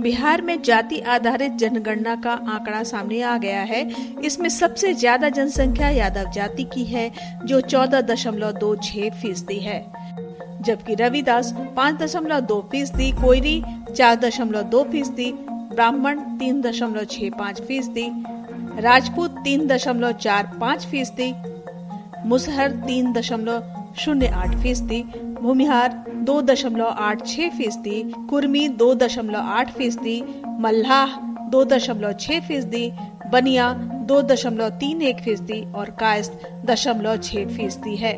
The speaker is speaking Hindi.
बिहार में जाति आधारित जनगणना का आंकड़ा सामने आ गया है। इसमें सबसे ज़्यादा जनसंख्या यादव जाति की है, जो चौदह दशमलव दो छह फ़ीसदी है। जबकि रविदास पाँच दशमलव दो फ़ीसदी, कोयरी चार दशमलव दो फ़ीसदी, ब्राह्मण तीन दशमलव छह पाँच फ़ीसदी, राजपूत तीन दशमलव चार पाँच फ़ीसदी, मुसहर तीन दशमलव शून्य आठ फ़ीसदी, भूमिहार दो दशमलव आठ छह फ़ीसदी, कुर्मी दो दशमलव आठ फ़ीसदी मल्लाह दो दशमलव छह फ़ीसदी, बनिया दो दशमलव तीन एक फ़ीसदी और कायस्त दशमलव छह फ़ीसदी है।